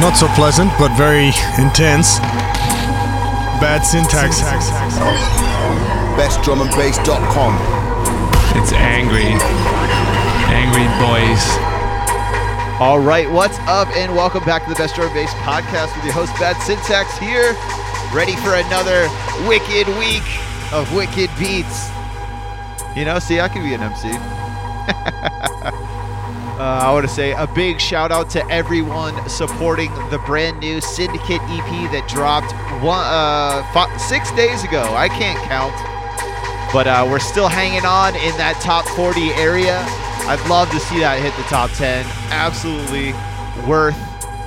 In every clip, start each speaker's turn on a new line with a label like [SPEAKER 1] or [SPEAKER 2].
[SPEAKER 1] not so pleasant, but very intense. Bad syntax.
[SPEAKER 2] BestDrumAndBass.com.
[SPEAKER 3] It's angry. Angry boys.
[SPEAKER 4] All right, what's up, and welcome back to the Best Drum and Bass podcast with your host Bad Syntax here, ready for another wicked week of wicked beats. You know, see, I can be an MC. uh, I want to say a big shout out to everyone supporting the brand new Sindicate EP that dropped one, uh, fi- six days ago. I can't count, but uh, we're still hanging on in that top 40 area. I'd love to see that hit the top 10. Absolutely worth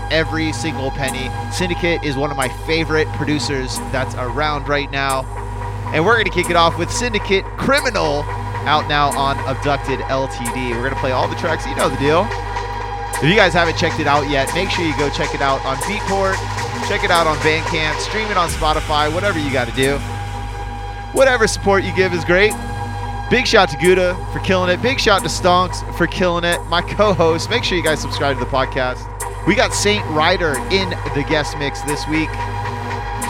[SPEAKER 4] every single penny. Sindicate is one of my favorite producers that's around right now. And we're going to kick it off with Sindicate Criminal out now on Abducted LTD. We're going to play all the tracks. You know the deal. If you guys haven't checked it out yet, make sure you go check it out on Beatport, check it out on Bandcamp, stream it on Spotify, whatever you got to do. Whatever support you give is great. Big shout to Gouda for killing it. Big shout to Stonks for killing it. My co-host. Make sure you guys subscribe to the podcast. We got Saint Rider in the guest mix this week.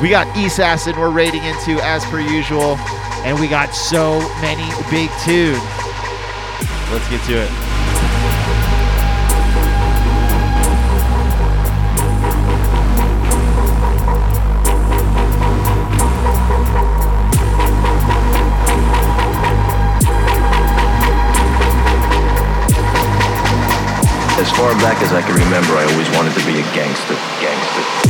[SPEAKER 4] We got East Assassin we're raiding into as per usual. And we got so many big tunes. Let's get to it.
[SPEAKER 5] As far back as I can remember, I always wanted to be a gangster. Gangster.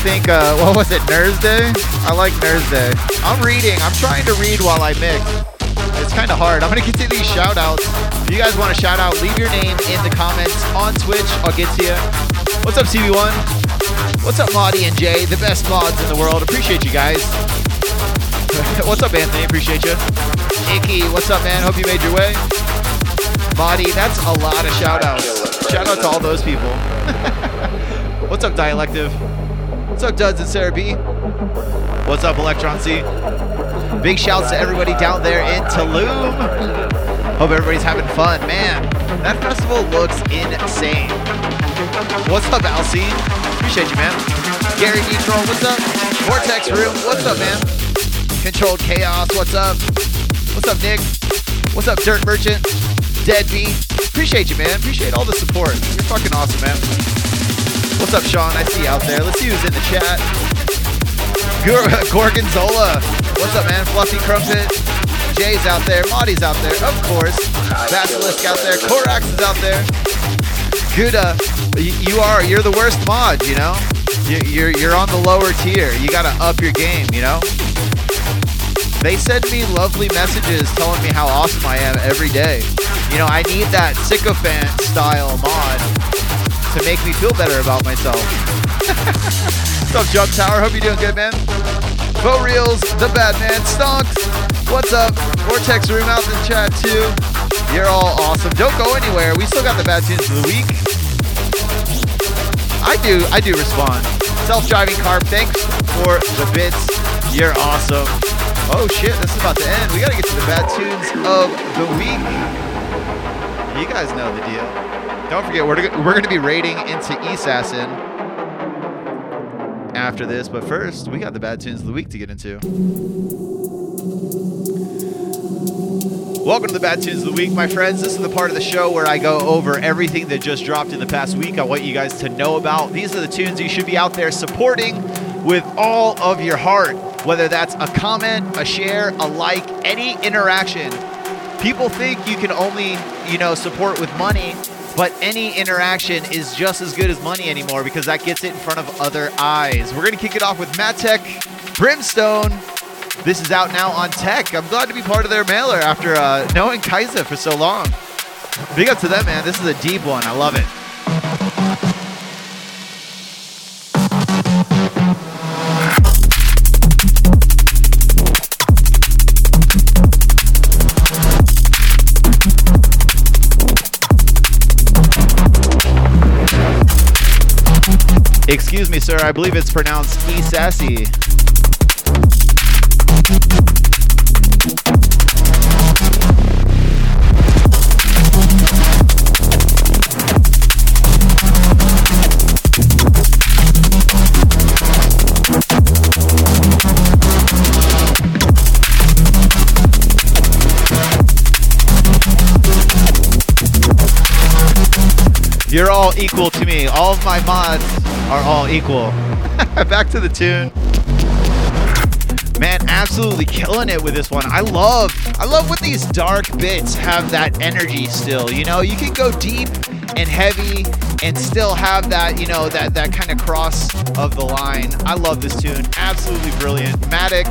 [SPEAKER 4] Think, uh, what was it, Nerds Day? I like Nerds Day. I'm reading. I'm trying to read while I mix. It's kind of hard. I'm going to get to these shout outs. If you guys want to shout out, leave your name in the comments on Twitch. I'll get to you. What's up, CB1? What's up, Maudie and Jay, the best mods in the world? Appreciate you guys. what's up, Anthony? Appreciate you. Icky, what's up, man? Hope you made your way. Maudie, that's a lot of shout outs. Shout out to all those people. what's up, Dialective? What's up, Duds and Sarah B? What's up, Electron C? Big shouts to everybody down there in Tulum. Hope everybody's having fun. Man, that festival looks insane. What's up, Alcine? Appreciate you, man. Gary Neutral, what's up? Vortex Room, what's up, man? Controlled Chaos, what's up? What's up, Nick? What's up, Dirt Merchant? Deadbeat. Appreciate you, man. Appreciate all the support. You're fucking awesome, man. What's up, Sean? I see you out there. Let's see who's in the chat. Gor- Gorgonzola. What's up, man? Fluffy Crumpet. Jay's out there. Maudie's out there. Of course. Basilisk out there. Korax is out there. Gouda, uh, y- you are. You're the worst mod, you know? You- You're, you're on the lower tier. You gotta up your game, you know? They send me lovely messages telling me how awesome I am every day. You know, I need that sycophant style mod to make me feel better about myself. What's up, Jump Tower? Hope you're doing good, man. Bo Reels, the bad man, Stonks. What's up? Vortex Room out in chat too. You're all awesome. Don't go anywhere. We still got the bad tunes of the week. I do, I do respond. Self-driving car, thanks for the bits. You're awesome. Oh shit, this is about to end. We gotta get to the bad tunes of the week. You guys know the deal. Don't forget, we're, to- we're gonna be raiding into Assassin after this, but first, we got the bad tunes of the week to get into. Welcome to the Bad Tunes of the Week, my friends. This is the part of the show where I go over everything that just dropped in the past week. I want you guys to know about. These are the tunes you should be out there supporting with all of your heart, whether that's a comment, a share, a like, any interaction. People think you can only, you know, support with money, but any interaction is just as good as money anymore because that gets it in front of other eyes. We're going to kick it off with Mattech Brimstone. This is out now on Tech. I'm glad to be part of their mailer after uh, knowing Kaiser for so long. Big up to them, man. This is a deep one. I love it. Excuse me, sir. I believe it's pronounced E Sassy. You're all equal to me. All of my mods are all equal. Back to the tune. Man, absolutely killing it with this one. I love, I love when these dark bits have that energy still. You know, you can go deep and heavy and still have that, you know, that that kind of cross of the line. I love this tune. Absolutely brilliant. Matic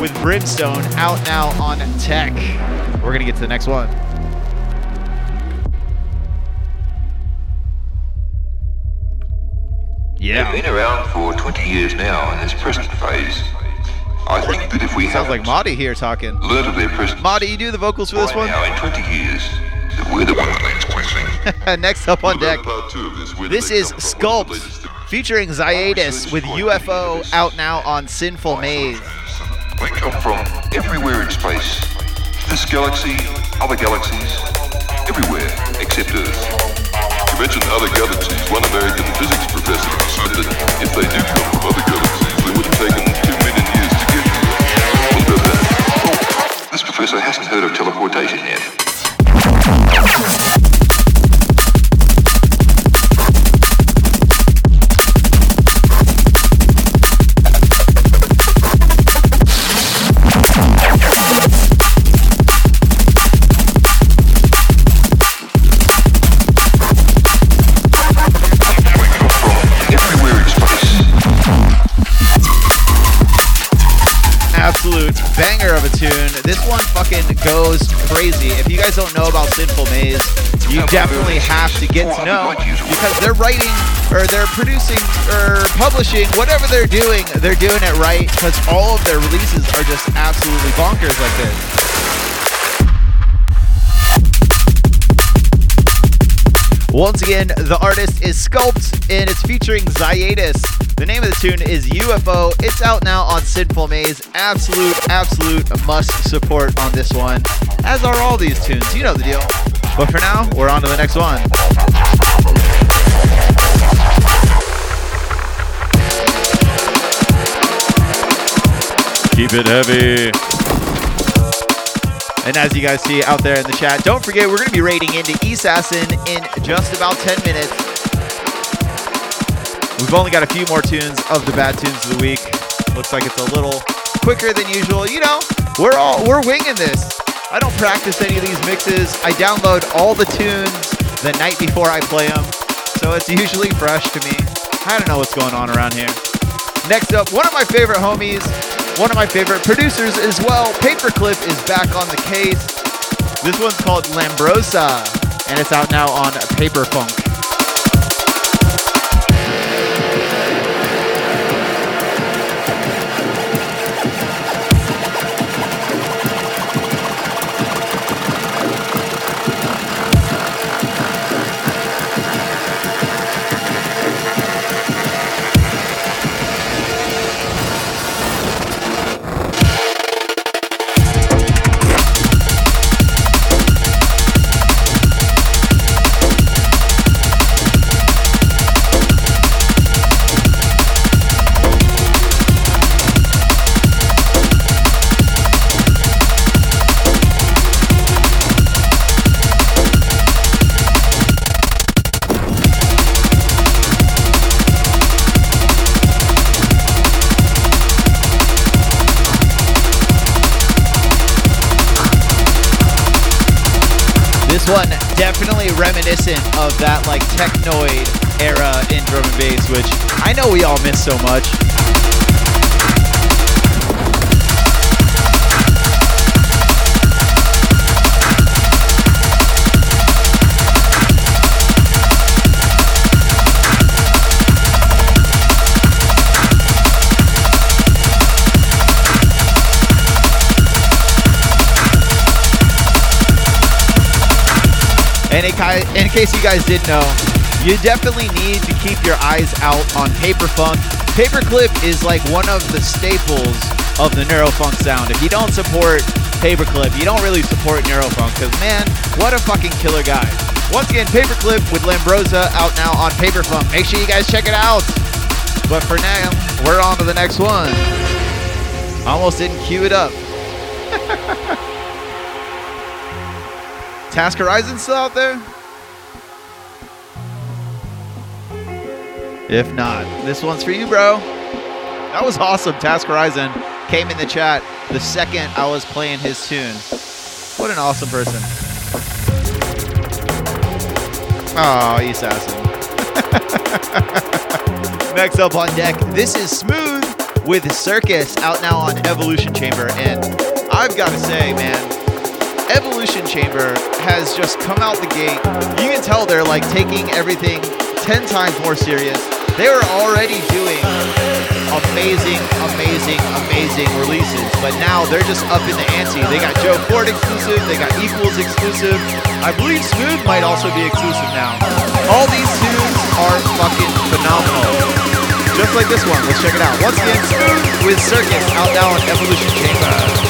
[SPEAKER 4] with Brimstone out now on Tech. We're gonna get to the next one. Yeah.
[SPEAKER 2] They've been around for 20 years now in this present phase. I think that if we
[SPEAKER 4] Sounds like Marty here talking.
[SPEAKER 2] learned of their presence
[SPEAKER 4] Marty, you do the vocals for this one?
[SPEAKER 2] now in 20 years, we're the one that makes.
[SPEAKER 4] Next up on deck,
[SPEAKER 2] Part two of this,
[SPEAKER 4] is
[SPEAKER 2] come from, what the
[SPEAKER 4] Sculpt featuring Ziatus with UFO out now on Sinful Maze.
[SPEAKER 2] They come from everywhere in space. This galaxy, other galaxies, everywhere except Earth mentioned other galaxies. One American physics professor said that if they do come from other galaxies, they would have taken two million years to get here. What about that? Oh, this
[SPEAKER 4] professor hasn't heard of teleportation yet. This one fucking goes crazy. If you guys don't know about Sinful Maze, you definitely have to get to know because they're writing or they're producing or publishing whatever they're doing. They're doing it right because all of their releases are just absolutely bonkers like this. Once again, the artist is Sculpt and it's featuring Zyadis. The name of the tune is UFO. It's out now on Sinful Maze. Absolute, absolute must support on this one, as are all these tunes. You know the deal. But for now, we're on to the next one. Keep it heavy. And as you guys see out there in the chat, don't forget we're going to be raiding into Assassin in just about 10 minutes. We've only got a few more tunes of the bad tunes of the week. Looks like it's a little quicker than usual. You know, we're all we're winging this. I don't practice any of these mixes. I download all the tunes the night before I play them, so it's usually fresh to me. I don't know what's going on around here. Next up, one of my favorite homies, one of my favorite producers as well. Paperclip is back on the case. This one's called Lambrosa, and it's out now on Paperfunk. This reminiscent of that like technoid era in drum and bass, which I know we all miss so much. And in, case you guys didn't know, you definitely need to keep your eyes out on Paperfunk. Paperclip is like one of the staples of the Neurofunk sound. If you don't support Paperclip, you don't really support Neurofunk because, man, what a fucking killer guy. Once again, Paperclip with Lambrosa out now on Paperfunk. Make sure you guys check it out. But for now, we're on to the next one. Almost didn't cue it up. Task Horizon still out there? If not, this one's for you, bro. That was awesome. Task Horizon came in the chat the second I was playing his tune. What an awesome person. Oh, assassin. Next up on deck, this is Smooth with Circus out now on Evolution Chamber. And I've got to say, man, Evolution Chamber has just come out the gate. You can tell they're like taking everything 10 times more serious. They were already doing amazing, amazing, amazing releases, but now they're just up in the ante. They got Joe Ford exclusive, they got Equals exclusive. I believe Smooth might also be exclusive now. All these tunes are fucking phenomenal. Just like this one. Let's check it out. Once again, Smooth with Circus out now on Evolution Chamber.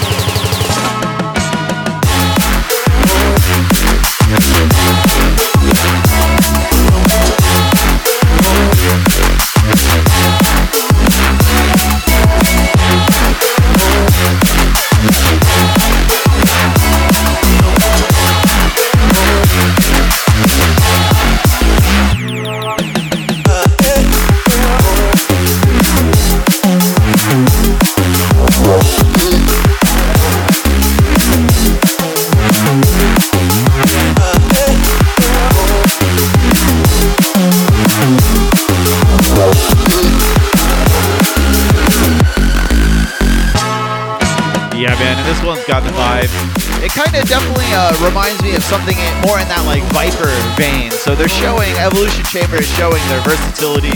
[SPEAKER 4] Vibe. It kind of definitely uh, reminds me of something more in that like Viper vein. So they're showing Evolution Chamber is showing their versatility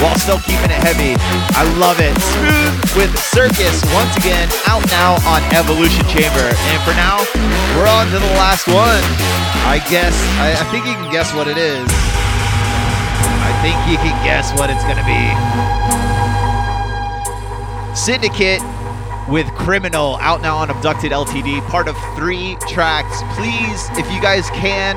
[SPEAKER 4] while still keeping it heavy. I love it. Smooth with Circus once again out now on Evolution Chamber. And for now, we're on to the last one. I guess I, I think you can guess what it is. I think you can guess what it's gonna be. Sindicate with Criminal out now on Abducted LTD, part of three tracks. Please, if you guys can,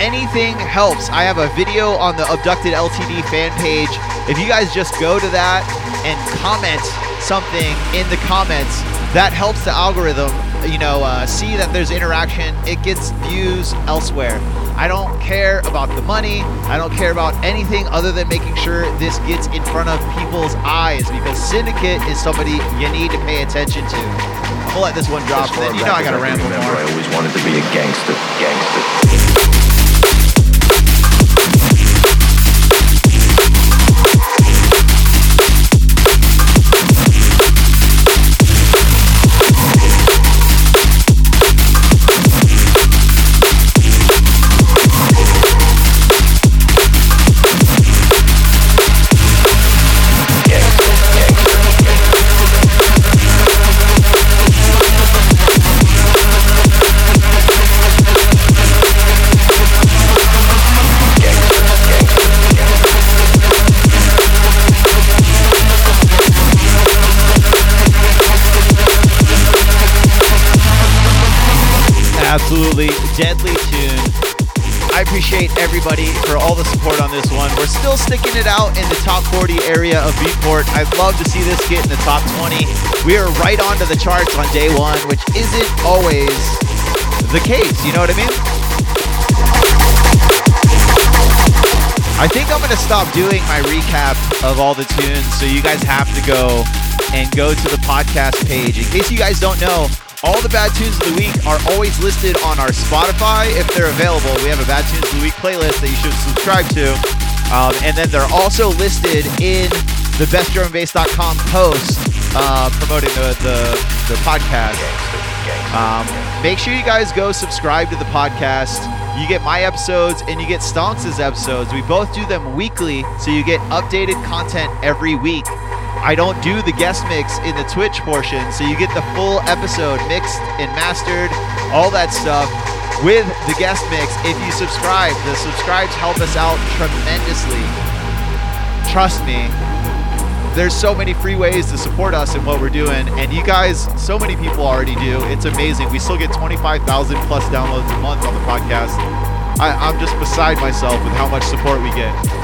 [SPEAKER 4] anything helps. I have a video on the Abducted LTD fan page. If you guys just go to that and comment something in the comments, that helps the algorithm, you know, uh, see that there's interaction. It gets views elsewhere. I don't care about the money. I don't care about anything other than making sure this gets in front of people's eyes because Sindicate is somebody you need to pay attention to. I'm gonna let this one drop, and then you know I gotta
[SPEAKER 5] can
[SPEAKER 4] ramble more.
[SPEAKER 5] I always wanted to be a gangster. Gangster.
[SPEAKER 4] Absolutely deadly tune. I appreciate everybody for all the support on this one. We're still sticking it out in the top 40 area of Beatport. I'd love to see this get in the top 20. We are right onto the charts on day one, which isn't always the case. You know what I mean? I think I'm gonna stop doing my recap of all the tunes, so you guys have to go and go to the podcast page. In case you guys don't know, all the bad tunes of the week are always listed on our Spotify if they're available. We have a bad tunes of the week playlist that you should subscribe to, um, and then they're also listed in the bestdrumandbass.com post uh, promoting the, the the podcast. Um, make sure you guys go subscribe to the podcast. You get my episodes and you get Stonks' episodes. We both do them weekly, so you get updated content every week. I don't do the guest mix in the Twitch portion, so you get the full episode mixed and mastered, all that stuff with the guest mix. If you subscribe, the subscribes help us out tremendously. Trust me, there's so many free ways to support us in what we're doing, and you guys, so many people already do. It's amazing. We still get 25,000 plus downloads a month on the podcast. I, I'm just beside myself with how much support we get.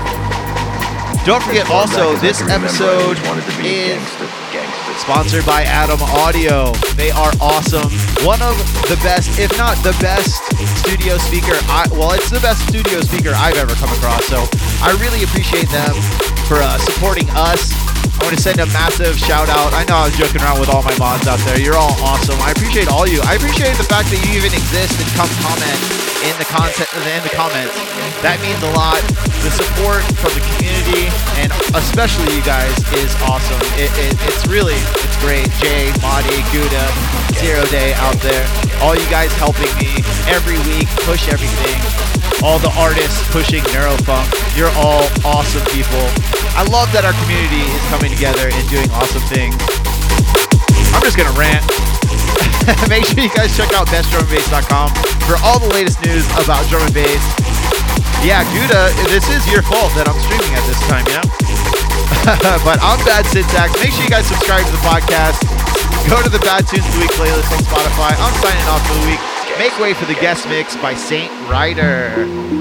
[SPEAKER 4] Don't forget, also, this
[SPEAKER 5] I can remember, I
[SPEAKER 4] episode
[SPEAKER 5] always wanted to be a
[SPEAKER 4] is sponsored by Adam Audio. They are awesome. One of the best, if not the best, studio speaker. I, well, it's the best studio speaker I've ever come across. So I really appreciate them for uh, supporting us. Want to send a massive shout out. I know I was joking around with all my mods out there. You're all awesome. I appreciate all you. I appreciate the fact that you even exist and come comment in the content in the comments. That means a lot. The support from the community and especially you guys is awesome. It, it, it's really it's great. Jay, Madi, Gouda, Zero Day out there. All you guys helping me every week push everything. All the artists pushing Neurofunk. You're all awesome people. I love that our community is coming together and doing awesome things. I'm just gonna rant. Make sure you guys check out bestdrumandbass.com for all the latest news about drum and bass. Yeah, Gouda, this is your fault that I'm streaming at this time, yeah? but I'm Bad Syntax. Make sure you guys subscribe to the podcast. Go to the Bad Tunes of the Week playlist on Spotify. I'm signing off for the week. Make way for the guest mix by Saint
[SPEAKER 6] Rider.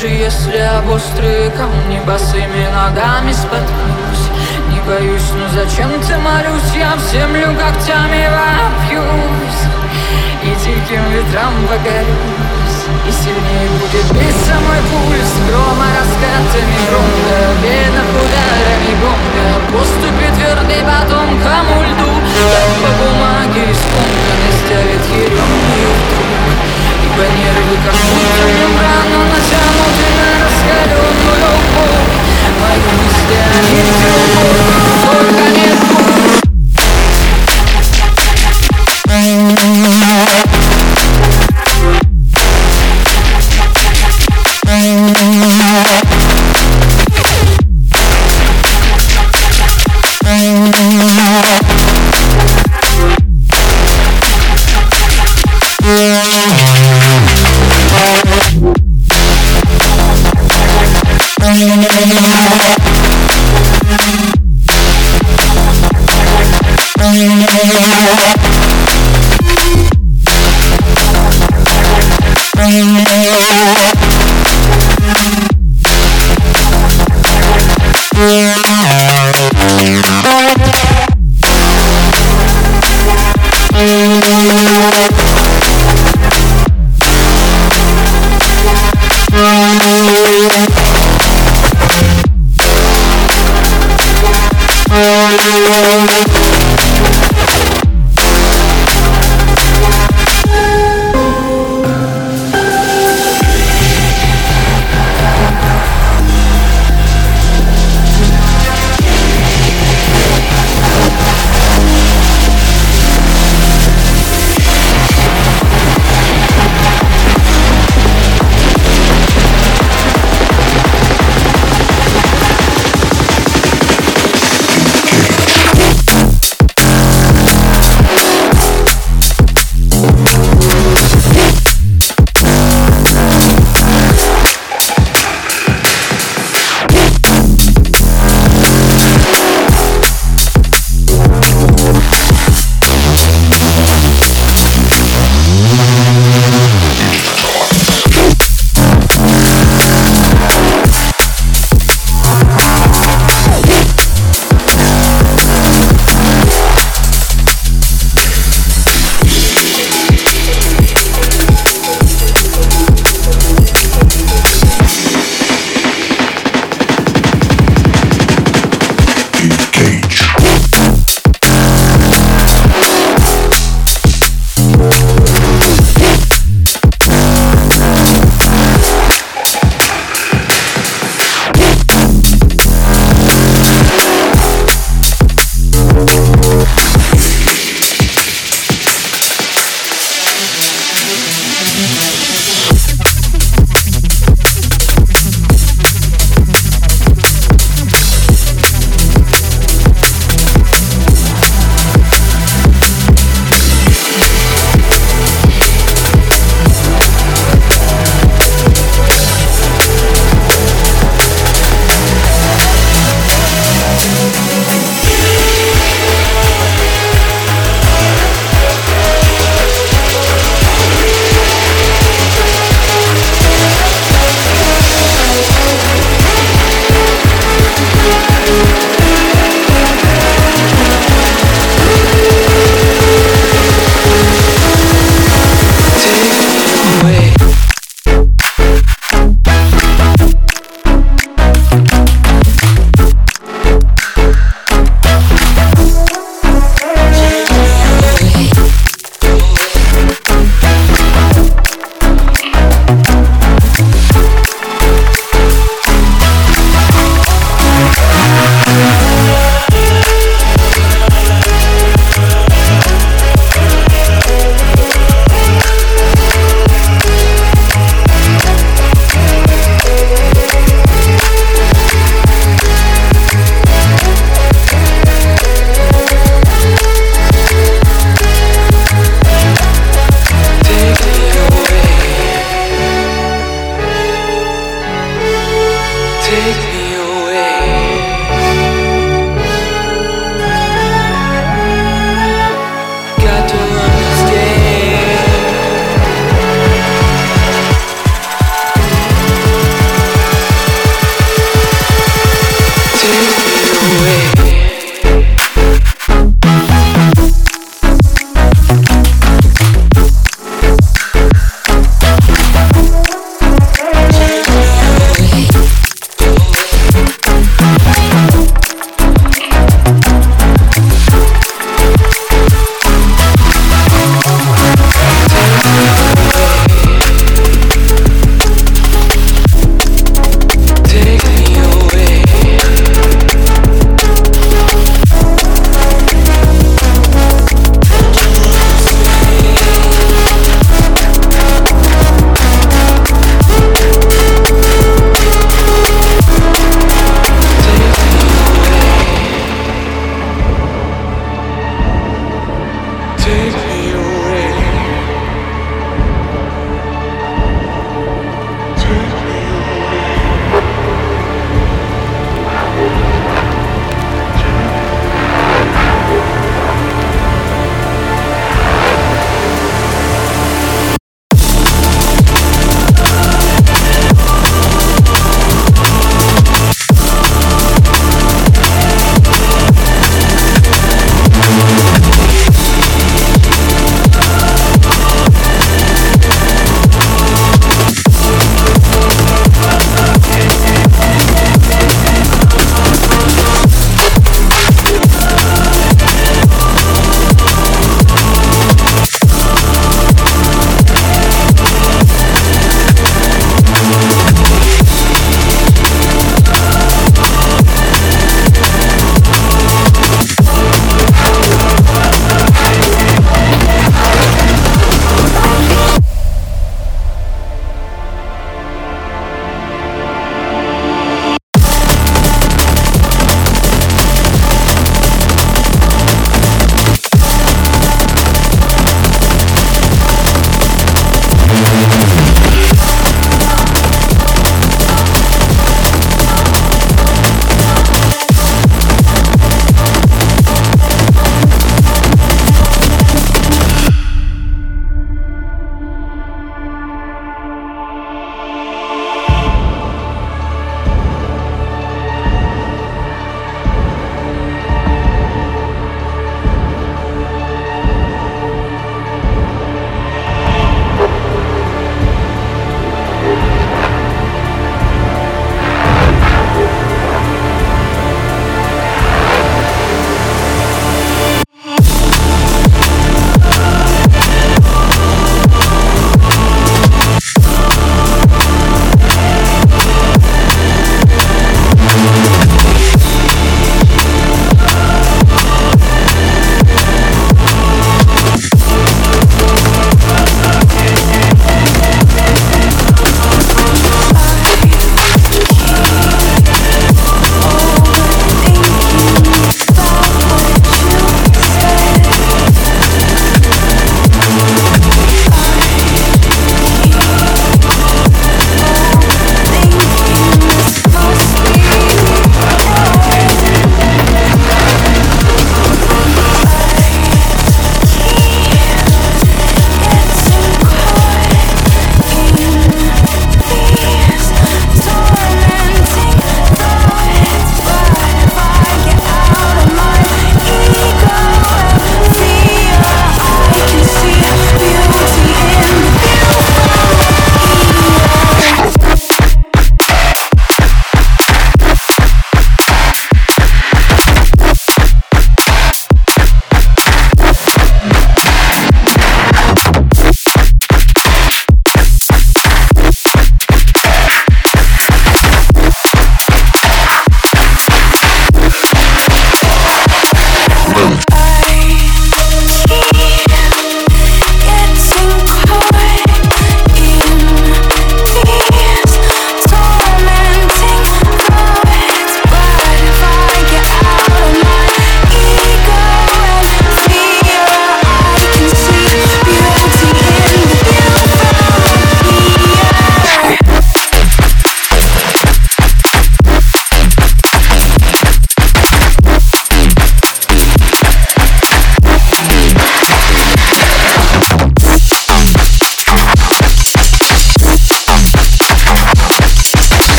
[SPEAKER 6] Даже если об острые камни босыми ногами споткнусь. Не боюсь, но зачем-то молюсь? Я в землю когтями вопьюсь. И диким ветрам погорюсь И сильнее будет биться мой пульс Грома раскатами громко венах ударами гонга Поступит твердый потом кому льду. Как по бумаге скомканной Ставит еремную вдруг Ибо нервы как будто мембрану Натянуты на раскаленную боль Мои мысли они все угодно Только не